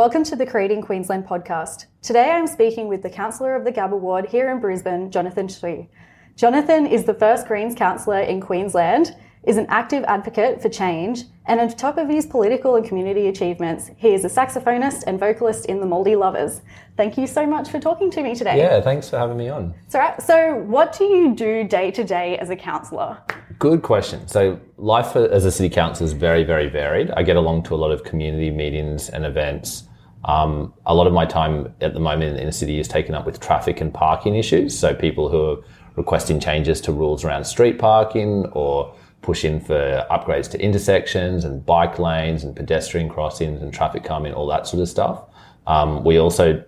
Welcome to the Creating Queensland podcast. Today I'm speaking with the Councillor of the Gabba Ward here in Brisbane, Jonathan Sri. Jonathan is the first Greens councillor in Queensland, is an active advocate for change, and on top of his political and community achievements, he is a saxophonist and vocalist in the Mouldy Lovers. Thank you so much for talking to me today. Yeah, thanks for having me on. So, uh, so what do you do day to day as a councillor? Good question. So, life as a city councillor is very, very varied. I get along to a lot of community meetings and events. Um, a lot of my time at the moment in the city is taken up with traffic and parking issues. So, people who are requesting changes to rules around street parking or pushing for upgrades to intersections and bike lanes and pedestrian crossings and traffic calming, all that sort of stuff. Um, we also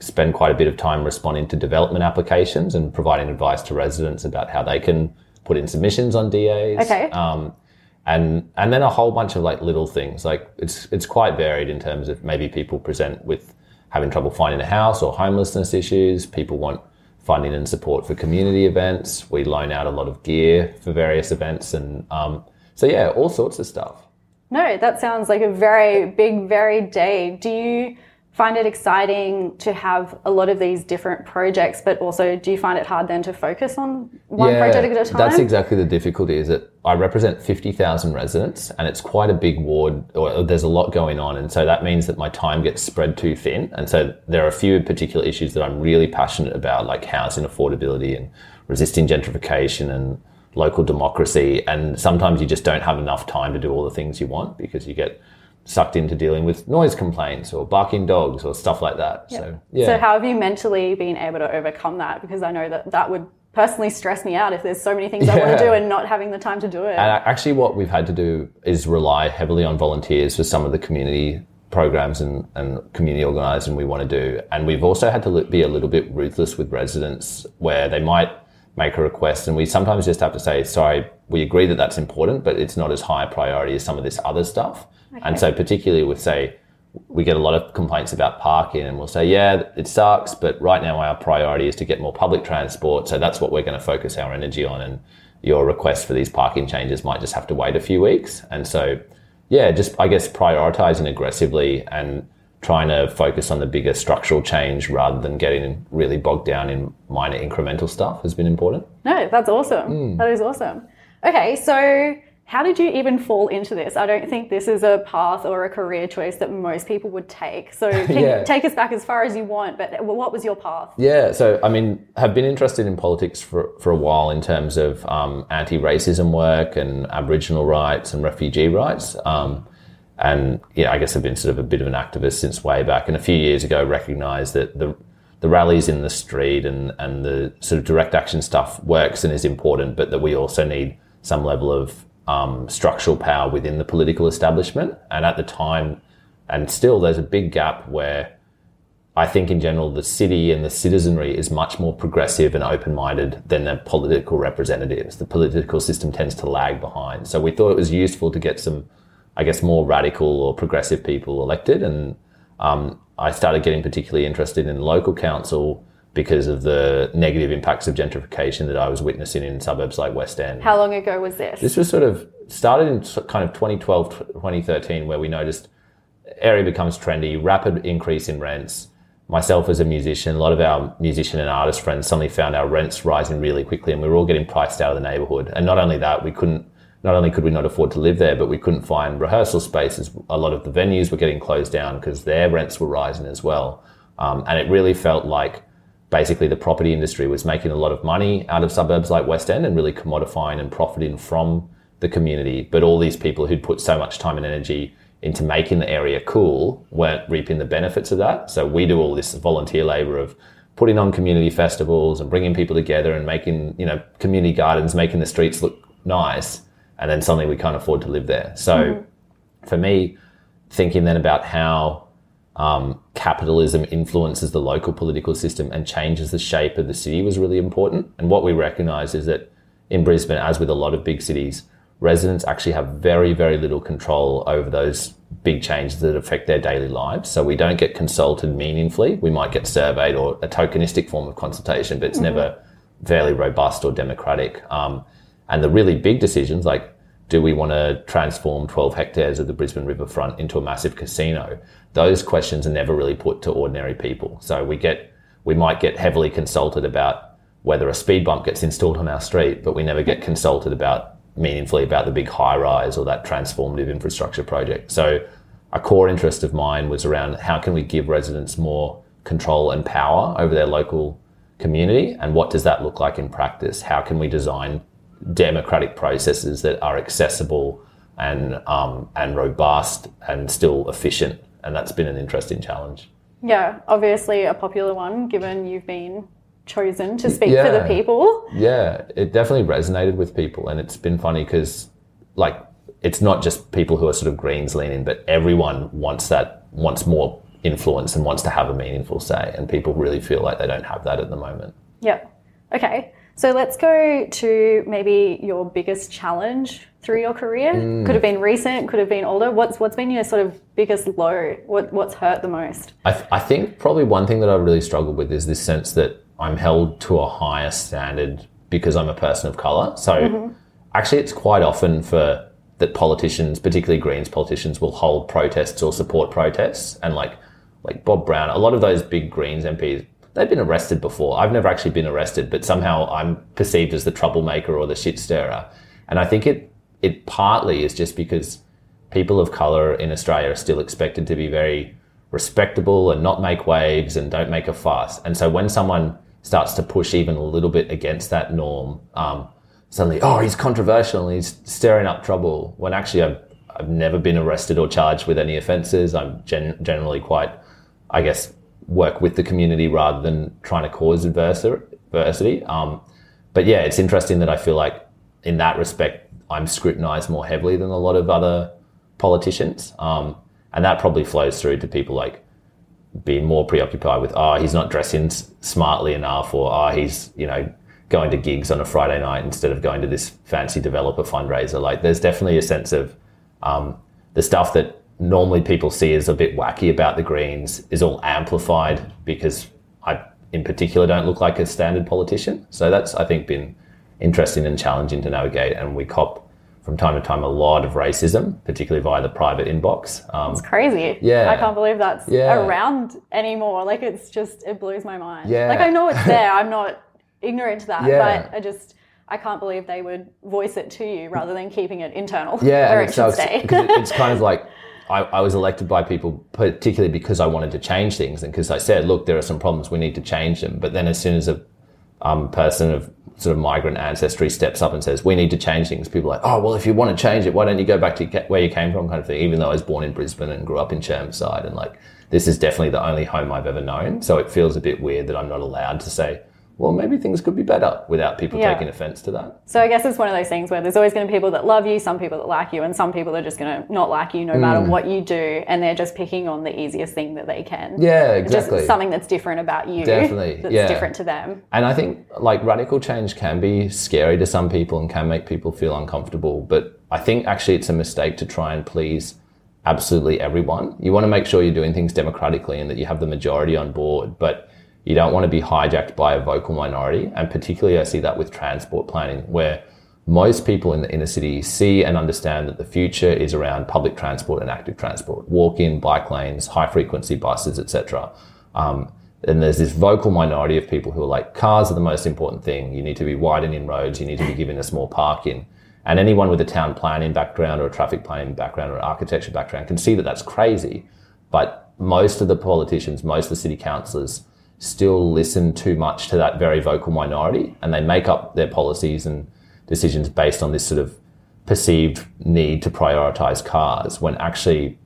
spend quite a bit of time responding to development applications and providing advice to residents about how they can put in submissions on DAs. Okay. Um, and and then a whole bunch of like little things. Like it's it's quite varied in terms of maybe people present with having trouble finding a house or homelessness issues. People want funding and support for community events. We loan out a lot of gear for various events, and um, so yeah, all sorts of stuff. No, that sounds like a very big, varied day. Do you find it exciting to have a lot of these different projects, but also do you find it hard then to focus on one yeah, project at a time? That's exactly the difficulty. Is that I represent fifty thousand residents, and it's quite a big ward. Or there's a lot going on, and so that means that my time gets spread too thin. And so there are a few particular issues that I'm really passionate about, like housing affordability and resisting gentrification and local democracy. And sometimes you just don't have enough time to do all the things you want because you get sucked into dealing with noise complaints or barking dogs or stuff like that. Yep. So, yeah. So, how have you mentally been able to overcome that? Because I know that that would personally stress me out if there's so many things I want to do and not having the time to do it. And actually, what we've had to do is rely heavily on volunteers for some of the community programs and, and community organising we want to do. And we've also had to be a little bit ruthless with residents where they might make a request and we sometimes just have to say, sorry, we agree that that's important, but it's not as high a priority as some of this other stuff. Okay. And so, particularly with, say, we get a lot of complaints about parking, and we'll say, yeah, it sucks, but right now our priority is to get more public transport. So that's what we're going to focus our energy on. And your request for these parking changes might just have to wait a few weeks. And so, yeah, just I guess prioritizing aggressively and trying to focus on the bigger structural change rather than getting really bogged down in minor incremental stuff has been important. No, that's awesome. Mm. That is awesome. Okay, so how did you even fall into this? I don't think this is a path or a career choice that most people would take. So yeah. take us back as far as you want, but what was your path? Yeah, so I mean, have been interested in politics for, for a while in terms of um, anti-racism work and Aboriginal rights and refugee rights. Um, and yeah, I guess I've been sort of a bit of an activist since way back. And a few years ago, recognised that the the rallies in the street and, and the sort of direct action stuff works and is important, but that we also need some level of um, structural power within the political establishment. And at the time, and still, there's a big gap where I think in general the city and the citizenry is much more progressive and open minded than the political representatives. The political system tends to lag behind. So we thought it was useful to get some, I guess, more radical or progressive people elected. And um, I started getting particularly interested in local council because of the negative impacts of gentrification that I was witnessing in suburbs like West End. How long ago was this? This was sort of started in kind of 2012, 2013, where we noticed area becomes trendy, rapid increase in rents. Myself as a musician, a lot of our musician and artist friends suddenly found our rents rising really quickly and we were all getting priced out of the neighborhood. And not only that, we couldn't, not only could we not afford to live there, but we couldn't find rehearsal spaces. A lot of the venues were getting closed down because their rents were rising as well. Um, and it really felt like basically the property industry was making a lot of money out of suburbs like West End and really commodifying and profiting from the community. But all these people who'd put so much time and energy into making the area cool weren't reaping the benefits of that. So we do all this volunteer labor of putting on community festivals and bringing people together and making, you know, community gardens, making the streets look nice. And then suddenly we can't afford to live there. So mm-hmm. for me, thinking then about how um, capitalism influences the local political system and changes the shape of the city was really important. And what we recognize is that in Brisbane, as with a lot of big cities, residents actually have very, very little control over those big changes that affect their daily lives. So we don't get consulted meaningfully. We might get surveyed or a tokenistic form of consultation, but it's mm-hmm. never fairly robust or democratic. Um, and the really big decisions like Do we want to transform 12 hectares of the Brisbane riverfront into a massive casino? Those questions are never really put to ordinary people. So we get, we might get heavily consulted about whether a speed bump gets installed on our street, but we never get consulted about meaningfully about the big high rise or that transformative infrastructure project. So a core interest of mine was around how can we give residents more control and power over their local community and what does that look like in practice? How can we design democratic processes that are accessible and um, and robust and still efficient? And that's been an interesting challenge. Yeah, obviously a popular one given you've been chosen to speak yeah. for the people. Yeah, it definitely resonated with people, and it's been funny because, like, it's not just people who are sort of Greens leaning, but everyone wants that, wants more influence and wants to have a meaningful say, and people really feel like they don't have that at the moment. Yeah. Okay. So let's go to maybe your biggest challenge through your career. Mm. Could have been recent, could have been older. What's what's been your sort of biggest low? What what's hurt the most? I, th- I think probably one thing that I've really struggled with is this sense that I'm held to a higher standard because I'm a person of color. So mm-hmm. actually, it's quite often for that politicians, particularly Greens politicians, will hold protests or support protests. And like like Bob Brown, a lot of those big Greens MPs, they've been arrested before. I've never actually been arrested, but somehow I'm perceived as the troublemaker or the shit stirrer. And I think it it partly is just because people of color in Australia are still expected to be very respectable and not make waves and don't make a fuss. And so when someone starts to push even a little bit against that norm, um, suddenly, oh, he's controversial and he's stirring up trouble. When actually, I've, I've never been arrested or charged with any offences. I'm gen- generally quite, I guess, work with the community rather than trying to cause adversity. Um, but yeah, it's interesting that I feel like in that respect, I'm scrutinised more heavily than a lot of other politicians. Um, and that probably flows through to people like being more preoccupied with, oh, he's not dressing smartly enough, or oh, he's, you know, going to gigs on a Friday night instead of going to this fancy developer fundraiser. Like, there's definitely a sense of um, the stuff that normally people see as a bit wacky about the Greens is all amplified because I, in particular, don't look like a standard politician. So that's, I think, been interesting and challenging to navigate. And we cop from time to time a lot of racism, particularly via the private inbox. Um, it's crazy. Yeah. I can't believe that's yeah. around anymore. Like it's just, it blows my mind. Yeah. Like I know it's there. I'm not ignorant to that, yeah. but I just, I can't believe they would voice it to you rather than keeping it internal. Yeah. Where it should stay. it's kind of like, I, I, was elected by people particularly because I wanted to change things and because I said, look, there are some problems, we need to change them. But then as soon as a um, person of sort of migrant ancestry steps up and says, we need to change things, people are like, oh, well, if you want to change it, why don't you go back to where you came from kind of thing, even though I was born in Brisbane and grew up in Chermside and like, this is definitely the only home I've ever known. So it feels a bit weird that I'm not allowed to say, well, maybe things could be better without people yeah. taking offense to that. So I guess it's one of those things where there's always going to be people that love you, some people that like you, and some people are just going to not like you no mm. matter what you do, and they're just picking on the easiest thing that they can. Yeah, exactly. Just something that's different about you. Definitely. That's yeah. different to them. And I think like radical change can be scary to some people and can make people feel uncomfortable, but I think actually it's a mistake to try and please absolutely everyone. You want to make sure you're doing things democratically and that you have the majority on board, but you don't want to be hijacked by a vocal minority. And particularly, I see that with transport planning, where most people in the inner city see and understand that the future is around public transport and active transport, walk-in, bike lanes, high frequency buses, etc. Um, and there's this vocal minority of people who are like, cars are the most important thing. You need to be widening roads. You need to be giving us more parking. And anyone with a town planning background or a traffic planning background or architecture background can see that that's crazy. But most of the politicians, most of the city councillors still listen too much to that very vocal minority and they make up their policies and decisions based on this sort of perceived need to prioritize cars when actually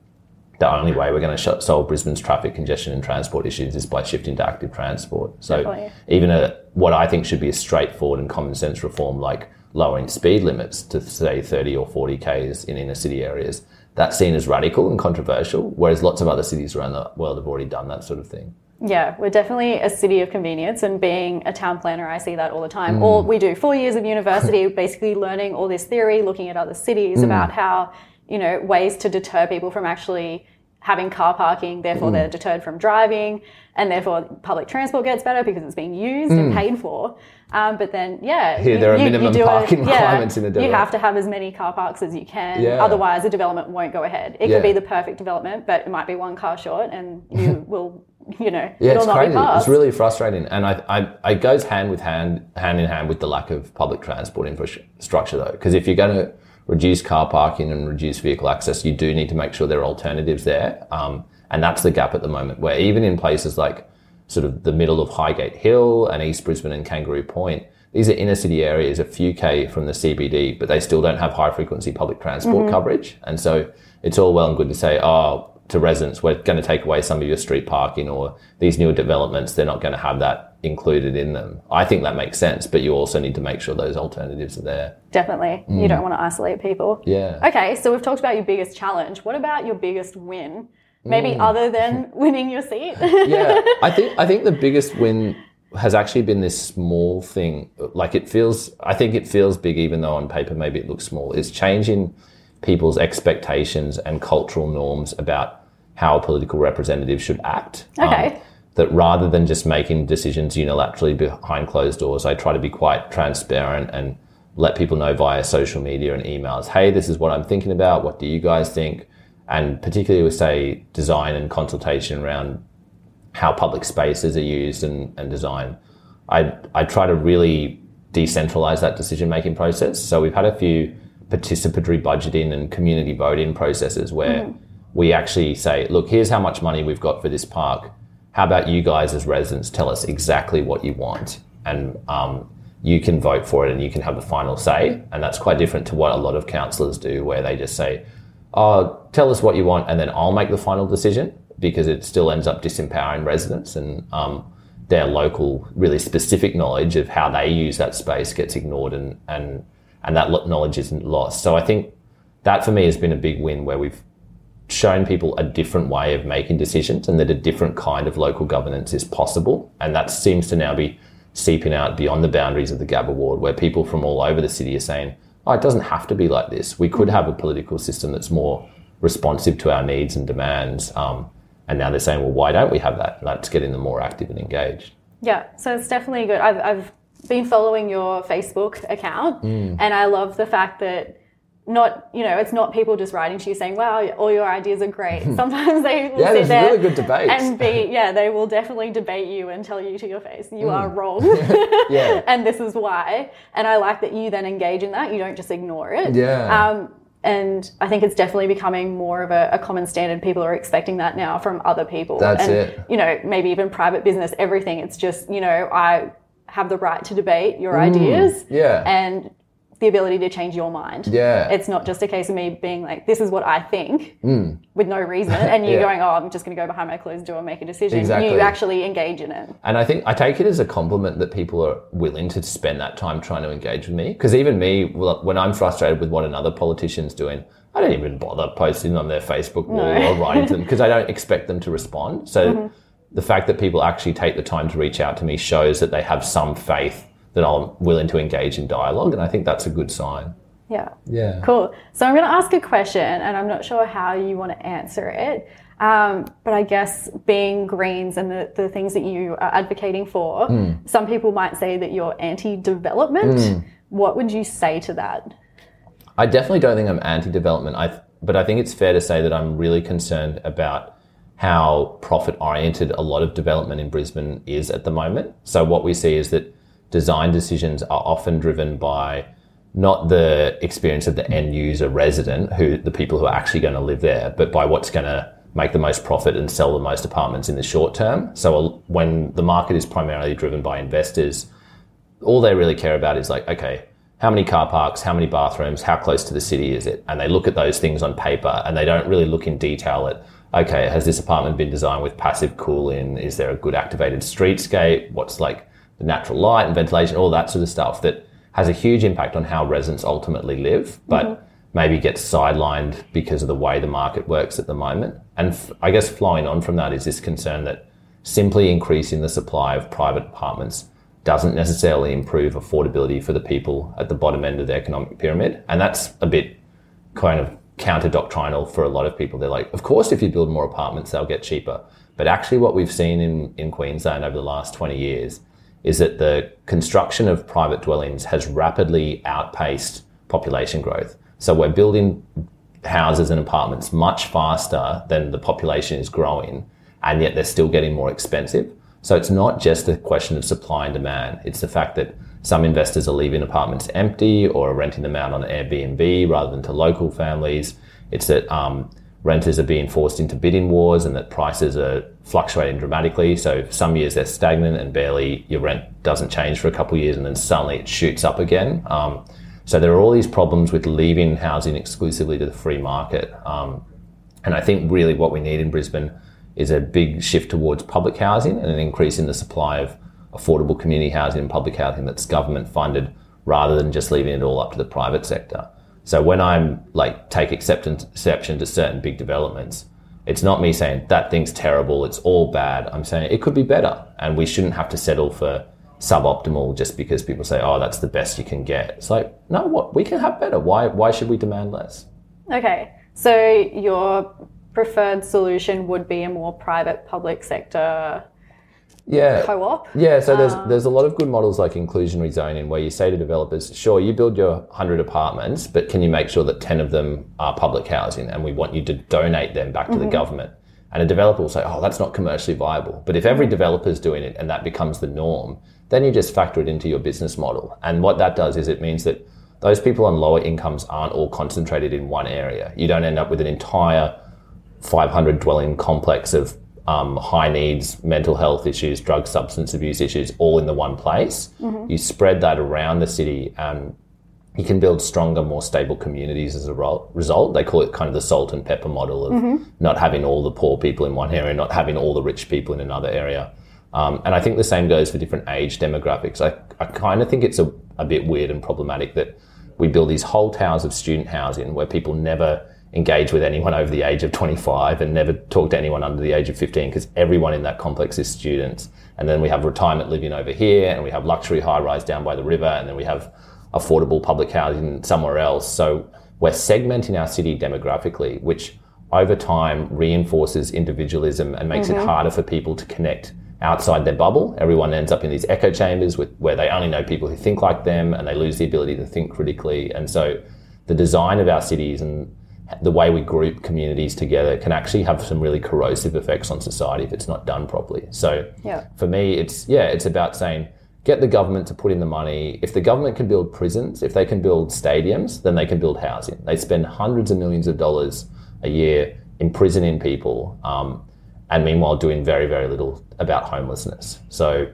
the only way we're going to solve Brisbane's traffic congestion and transport issues is by shifting to active transport. So Definitely. even a, what I think should be a straightforward and common sense reform like lowering speed limits to say 30 or 40 Ks in inner city areas, that's seen as radical and controversial, whereas lots of other cities around the world have already done that sort of thing. Yeah, we're definitely a city of convenience, and being a town planner, I see that all the time. Mm. Or we do four years of university, basically learning all this theory, looking at other cities mm. about how you know ways to deter people from actually having car parking. Therefore, mm. they're deterred from driving, and therefore public transport gets better because it's being used and mm. paid for. Um, but then, yeah, Here, there are minimum do parking requirements in a You have to have as many car parks as you can. Yeah. Otherwise, a development won't go ahead. It Yeah. could be the perfect development, but it might be one car short, and you will, you know, Yeah, it's crazy. It's really frustrating, and I, I, it goes hand with hand, hand in hand with the lack of public transport infrastructure, though. Because if you're going to reduce car parking and reduce vehicle access, you do need to make sure there are alternatives there, um, and that's the gap at the moment. Where even in places like sort of the middle of Highgate Hill and East Brisbane and Kangaroo Point, these are inner city areas, a few k from the CBD, but they still don't have high frequency public transport coverage, and so it's all well and good to say, oh to residents, we're going to take away some of your street parking or these newer developments, they're not going to have that included in them. I think that makes sense, but you also need to make sure those alternatives are there. Definitely. You don't want to isolate people. Mm. Yeah. Okay, so we've talked about your biggest challenge. What about your biggest win? Maybe Mm. other than winning your seat? yeah, I think I think the biggest win has actually been this small thing. Like it feels, I think it feels big, even though on paper maybe it looks small. It's changing people's expectations and cultural norms about how a political representative should act. Um, Okay. that rather than just making decisions unilaterally behind closed doors, I try to be quite transparent and let people know via social media and emails, hey, this is what I'm thinking about. What do you guys think? And particularly with, say, design and consultation around how public spaces are used and, and designed. I, I try to really decentralize that decision making process. So we've had a few participatory budgeting and community voting processes where we actually say, look, here's how much money we've got for this park. How about you guys as residents tell us exactly what you want? And um, you can vote for it and you can have the final say. And that's quite different to what a lot of councillors do, where they just say, oh, tell us what you want and then I'll make the final decision because it still ends up disempowering residents and um, their local, really specific knowledge of how they use that space gets ignored and, and, and that knowledge isn't lost. So I think that for me has been a big win where we've shown people a different way of making decisions and that a different kind of local governance is possible. And that seems to now be seeping out beyond the boundaries of the Gabba ward, where people from all over the city are saying, oh, it doesn't have to be like this. We could have a political system that's more responsive to our needs and demands. Um, and now they're saying, well, why don't we have that? And that's getting them more active and engaged. Yeah, so it's definitely good. I've, I've been following your Facebook account, Mm. and I love the fact that not you know it's not people just writing to you saying wow all your ideas are great sometimes they will Yeah, sit there really good debates. and be yeah they will definitely debate you and tell you to your face you are wrong Mm. Yeah. and this is why and i like that you then engage in that you don't just ignore it Yeah. um, and I think it's definitely becoming more of a, a common standard. People are expecting that now from other people. That's and, it. You know, maybe even private business, everything. It's just, you know, I have the right to debate your ideas Mm. yeah. and the ability to change your mind. Yeah. Mm. It's not just a case of me being like, this is what I think with no reason, and you Yeah. going, oh, I'm just going to go behind my closed door and make a decision. Exactly. You actually engage in it. And I think I take it as a compliment that people are willing to spend that time trying to engage with me. Because even me, when I'm frustrated with what another politician's doing, I don't even bother posting on their Facebook wall or writing to them because I don't expect them to respond. So the fact that people actually take the time to reach out to me shows that they have some faith that I'm willing to engage in dialogue. And I think that's a good sign. Yeah. Yeah. Cool. So I'm going to ask a question, and I'm not sure how you want to answer it. Um, but I guess being Greens and the, the things that you are advocating for, Hmm. some people might say that you're anti development. Hmm. What would you say to that? I definitely don't think I'm anti-development. I, but I think it's fair to say that I'm really concerned about how profit-oriented a lot of development in Brisbane is at the moment. So what we see is that design decisions are often driven by not the experience of the end user resident, who the people who are actually going to live there, but by what's going to make the most profit and sell the most apartments in the short term. So when the market is primarily driven by investors, all they really care about is like, okay, how many car parks, how many bathrooms, how close to the city is it? And they look at those things on paper and they don't really look in detail at, okay, has this apartment been designed with passive cooling? Is there a good activated streetscape? What's like the natural light and ventilation, all that sort of stuff that has a huge impact on how residents ultimately live, but mm-hmm. maybe gets sidelined because of the way the market works at the moment. And f- I guess flowing on from that is this concern that simply increasing the supply of private apartments doesn't necessarily improve affordability for the people at the bottom end of the economic pyramid. And that's a bit kind of counter doctrinal for a lot of people. They're like, of course, if you build more apartments, they'll get cheaper. But actually, what we've seen in, in Queensland over the last 20 years is that the construction of private dwellings has rapidly outpaced population growth. So we're building houses and apartments much faster than the population is growing, and yet they're still getting more expensive. So it's not just a question of supply and demand. It's the fact that some investors are leaving apartments empty or are renting them out on Airbnb rather than to local families. It's that um, renters are being forced into bidding wars and that prices are fluctuating dramatically. So some years they're stagnant and barely your rent doesn't change for a couple of years and then suddenly it shoots up again. Um, so there are all these problems with leaving housing exclusively to the free market. Um, and I think really what we need in Brisbane is a big shift towards public housing and an increase in the supply of affordable community housing and public housing that's government funded rather than just leaving it all up to the private sector. So when I'm like take acceptance exception to certain big developments, it's not me saying that thing's terrible, it's all bad. I'm saying it could be better, and we shouldn't have to settle for suboptimal just because people say, "Oh, that's the best you can get." It's like, no, what we can have better. Why? Why should we demand less? Okay, so your preferred solution would be a more private public sector yeah. co-op. Yeah, so there's um, there's a lot of good models like inclusionary zoning where you say to developers, sure, you build your 100 apartments, but can you make sure that 10 of them are public housing and we want you to donate them back to the mm-hmm. government? And a developer will say, oh, that's not commercially viable. But if every mm-hmm. developer is doing it and that becomes the norm, then you just factor it into your business model. And what that does is it means that those people on lower incomes aren't all concentrated in one area. You don't end up with an entire 500 dwelling complex of um, high needs, mental health issues, drug substance abuse issues, all in the one place. Mm-hmm. You spread that around the city, and you can build stronger, more stable communities as a result. They call it kind of the salt and pepper model of mm-hmm. not having all the poor people in one area, not having all the rich people in another area. Um, and I think the same goes for different age demographics. I, I kind of think it's a, a bit weird and problematic that we build these whole towers of student housing where people never engage with anyone over the age of 25 and never talk to anyone under the age of 15 because everyone in that complex is students. And then we have retirement living over here and we have luxury high rise down by the river and then we have affordable public housing somewhere else. So we're segmenting our city demographically, which over time reinforces individualism and makes mm-hmm. it harder for people to connect outside their bubble. Everyone ends up in these echo chambers with, where they only know people who think like them and they lose the ability to think critically. And so the design of our cities and the way we group communities together can actually have some really corrosive effects on society if it's not done properly. So yeah. for me, it's yeah, it's about saying get the government to put in the money. If the government can build prisons, if they can build stadiums, then they can build housing. They spend hundreds of millions of dollars a year imprisoning people, um, and meanwhile doing very very little about homelessness. So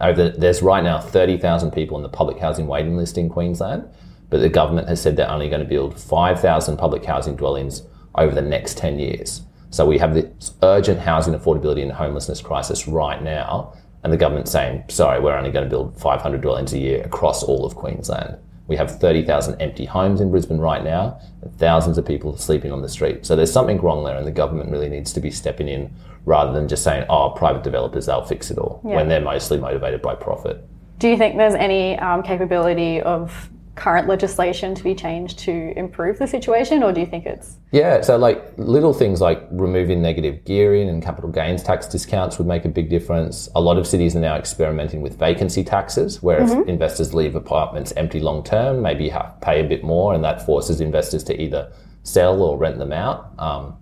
over there's right now thirty thousand people on the public housing waiting list in Queensland but the government has said they're only going to build 5,000 public housing dwellings over the next 10 years. So we have this urgent housing affordability and homelessness crisis right now, and the government's saying, sorry, we're only going to build 500 dwellings a year across all of Queensland. We have 30,000 empty homes in Brisbane right now, and thousands of people sleeping on the street. So there's something wrong there, and the government really needs to be stepping in rather than just saying, oh, private developers, they'll fix it all, yeah. when they're mostly motivated by profit. Do you think there's any um, capability of current legislation to be changed to improve the situation, or do you think it's? Yeah, so like little things like removing negative gearing and capital gains tax discounts would make a big difference. A lot of cities are now experimenting with vacancy taxes, where mm-hmm. if investors leave apartments empty long term, maybe you have pay a bit more, and that forces investors to either sell or rent them out. Um,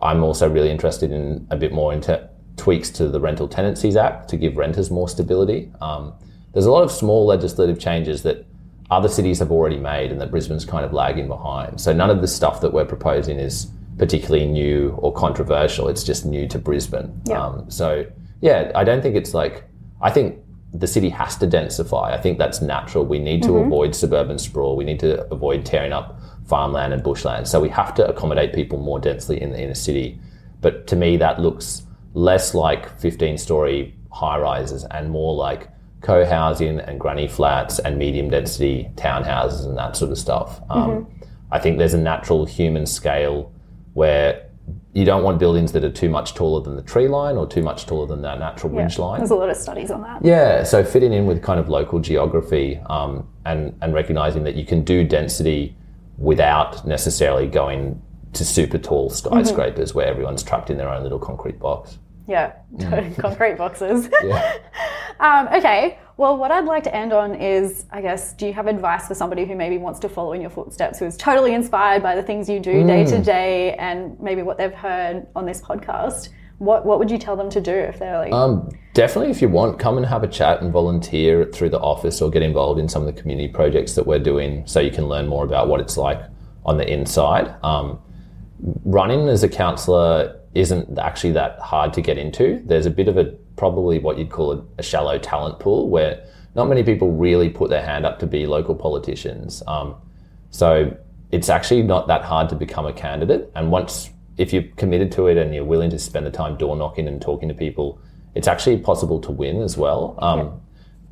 I'm also really interested in a bit more into tweaks to the Rental Tenancies Act to give renters more stability. Um, there's a lot of small legislative changes that other cities have already made and that Brisbane's kind of lagging behind. So none of the stuff that we're proposing is particularly new or controversial. It's just new to Brisbane. Yeah. Um, so yeah, I don't think it's like, I think the city has to densify. I think that's natural. We need to mm-hmm. avoid suburban sprawl. We need to avoid tearing up farmland and bushland. So we have to accommodate people more densely in the inner city. But to me, that looks less like 15 story high rises and more like co-housing and granny flats and medium density townhouses and that sort of stuff. Um, mm-hmm. I think there's a natural human scale where you don't want buildings that are too much taller than the tree line or too much taller than that natural yeah, ridge line. There's a lot of studies on that. Yeah, so fitting in with kind of local geography um, and and recognizing that you can do density without necessarily going to super tall skyscrapers mm-hmm. where everyone's trapped in their own little concrete box. Yeah, mm. concrete boxes. yeah. Um, okay. Well, what I'd like to end on is, I guess, do you have advice for somebody who maybe wants to follow in your footsteps, who is totally inspired by the things you do day to day, and maybe what they've heard on this podcast? What What would you tell them to do if they're like? Um, definitely, if you want, come and have a chat and volunteer through the office or get involved in some of the community projects that we're doing so you can learn more about what it's like on the inside. Um, running as a councillor isn't actually that hard to get into. There's a bit of a probably what you'd call a, shallow talent pool where not many people really put their hand up to be local politicians. Um, so it's actually not that hard to become a candidate. And once, if you're committed to it and you're willing to spend the time door knocking and talking to people, it's actually possible to win as well. Um, yeah.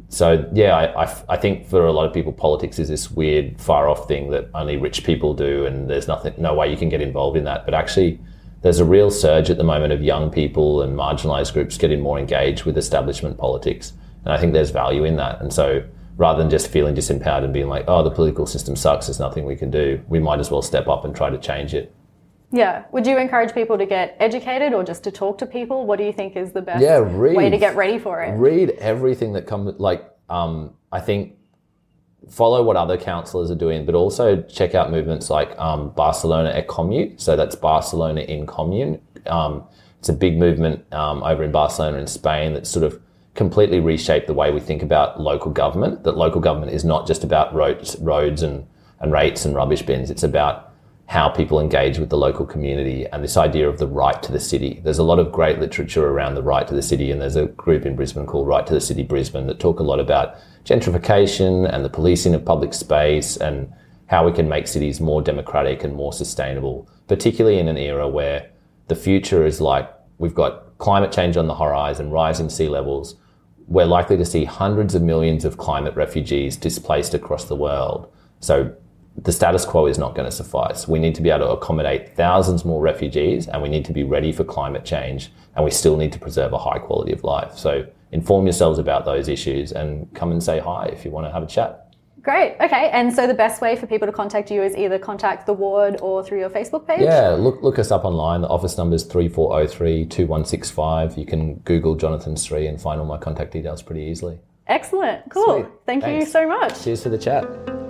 So yeah, I, I, I, think for a lot of people, politics is this weird, far off thing that only rich people do, and there's nothing, no way you can get involved in that. But actually, there's a real surge at the moment of young people and marginalized groups getting more engaged with establishment politics. And I think there's value in that. And so rather than just feeling disempowered and being like, oh, the political system sucks, there's nothing we can do, we might as well step up and try to change it. Yeah. Would you encourage people to get educated or just to talk to people? What do you think is the best yeah, read, way to get ready for it? Read everything that comes, like, um, I think follow what other councillors are doing, but also check out movements like um, Barcelona en Comú. So that's Barcelona in Commune. Um, it's a big movement um, over in Barcelona in Spain that sort of completely reshaped the way we think about local government. That local government is not just about roads, roads and, and rates and rubbish bins. It's about how people engage with the local community and this idea of the right to the city. There's a lot of great literature around the right to the city, and there's a group in Brisbane called Right to the City Brisbane that talk a lot about gentrification and the policing of public space and how we can make cities more democratic and more sustainable, particularly in an era where the future is like we've got climate change on the horizon, rising sea levels. We're likely to see hundreds of millions of climate refugees displaced across the world. So the status quo is not going to suffice. We need to be able to accommodate thousands more refugees and we need to be ready for climate change and we still need to preserve a high quality of life. So inform yourselves about those issues and come and say hi if you want to have a chat. Great. Okay. And so the best way for people to contact you is either contact the ward or through your Facebook page? Yeah, look look us up online. The office number is 3403 2165. You can Google Jonathan Sri and find all my contact details pretty easily. Excellent. Cool. Sweet. Thank Thanks. you so much. Cheers for the chat.